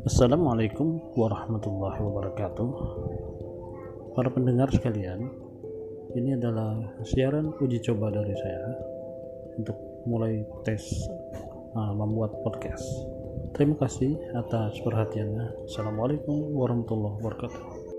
Assalamualaikum warahmatullahi wabarakatuh. Para pendengar sekalian Ini adalah siaran uji coba dari saya Untuk mulai tes uh, membuat podcast. Terima kasih atas perhatiannya. Assalamualaikum warahmatullahi wabarakatuh.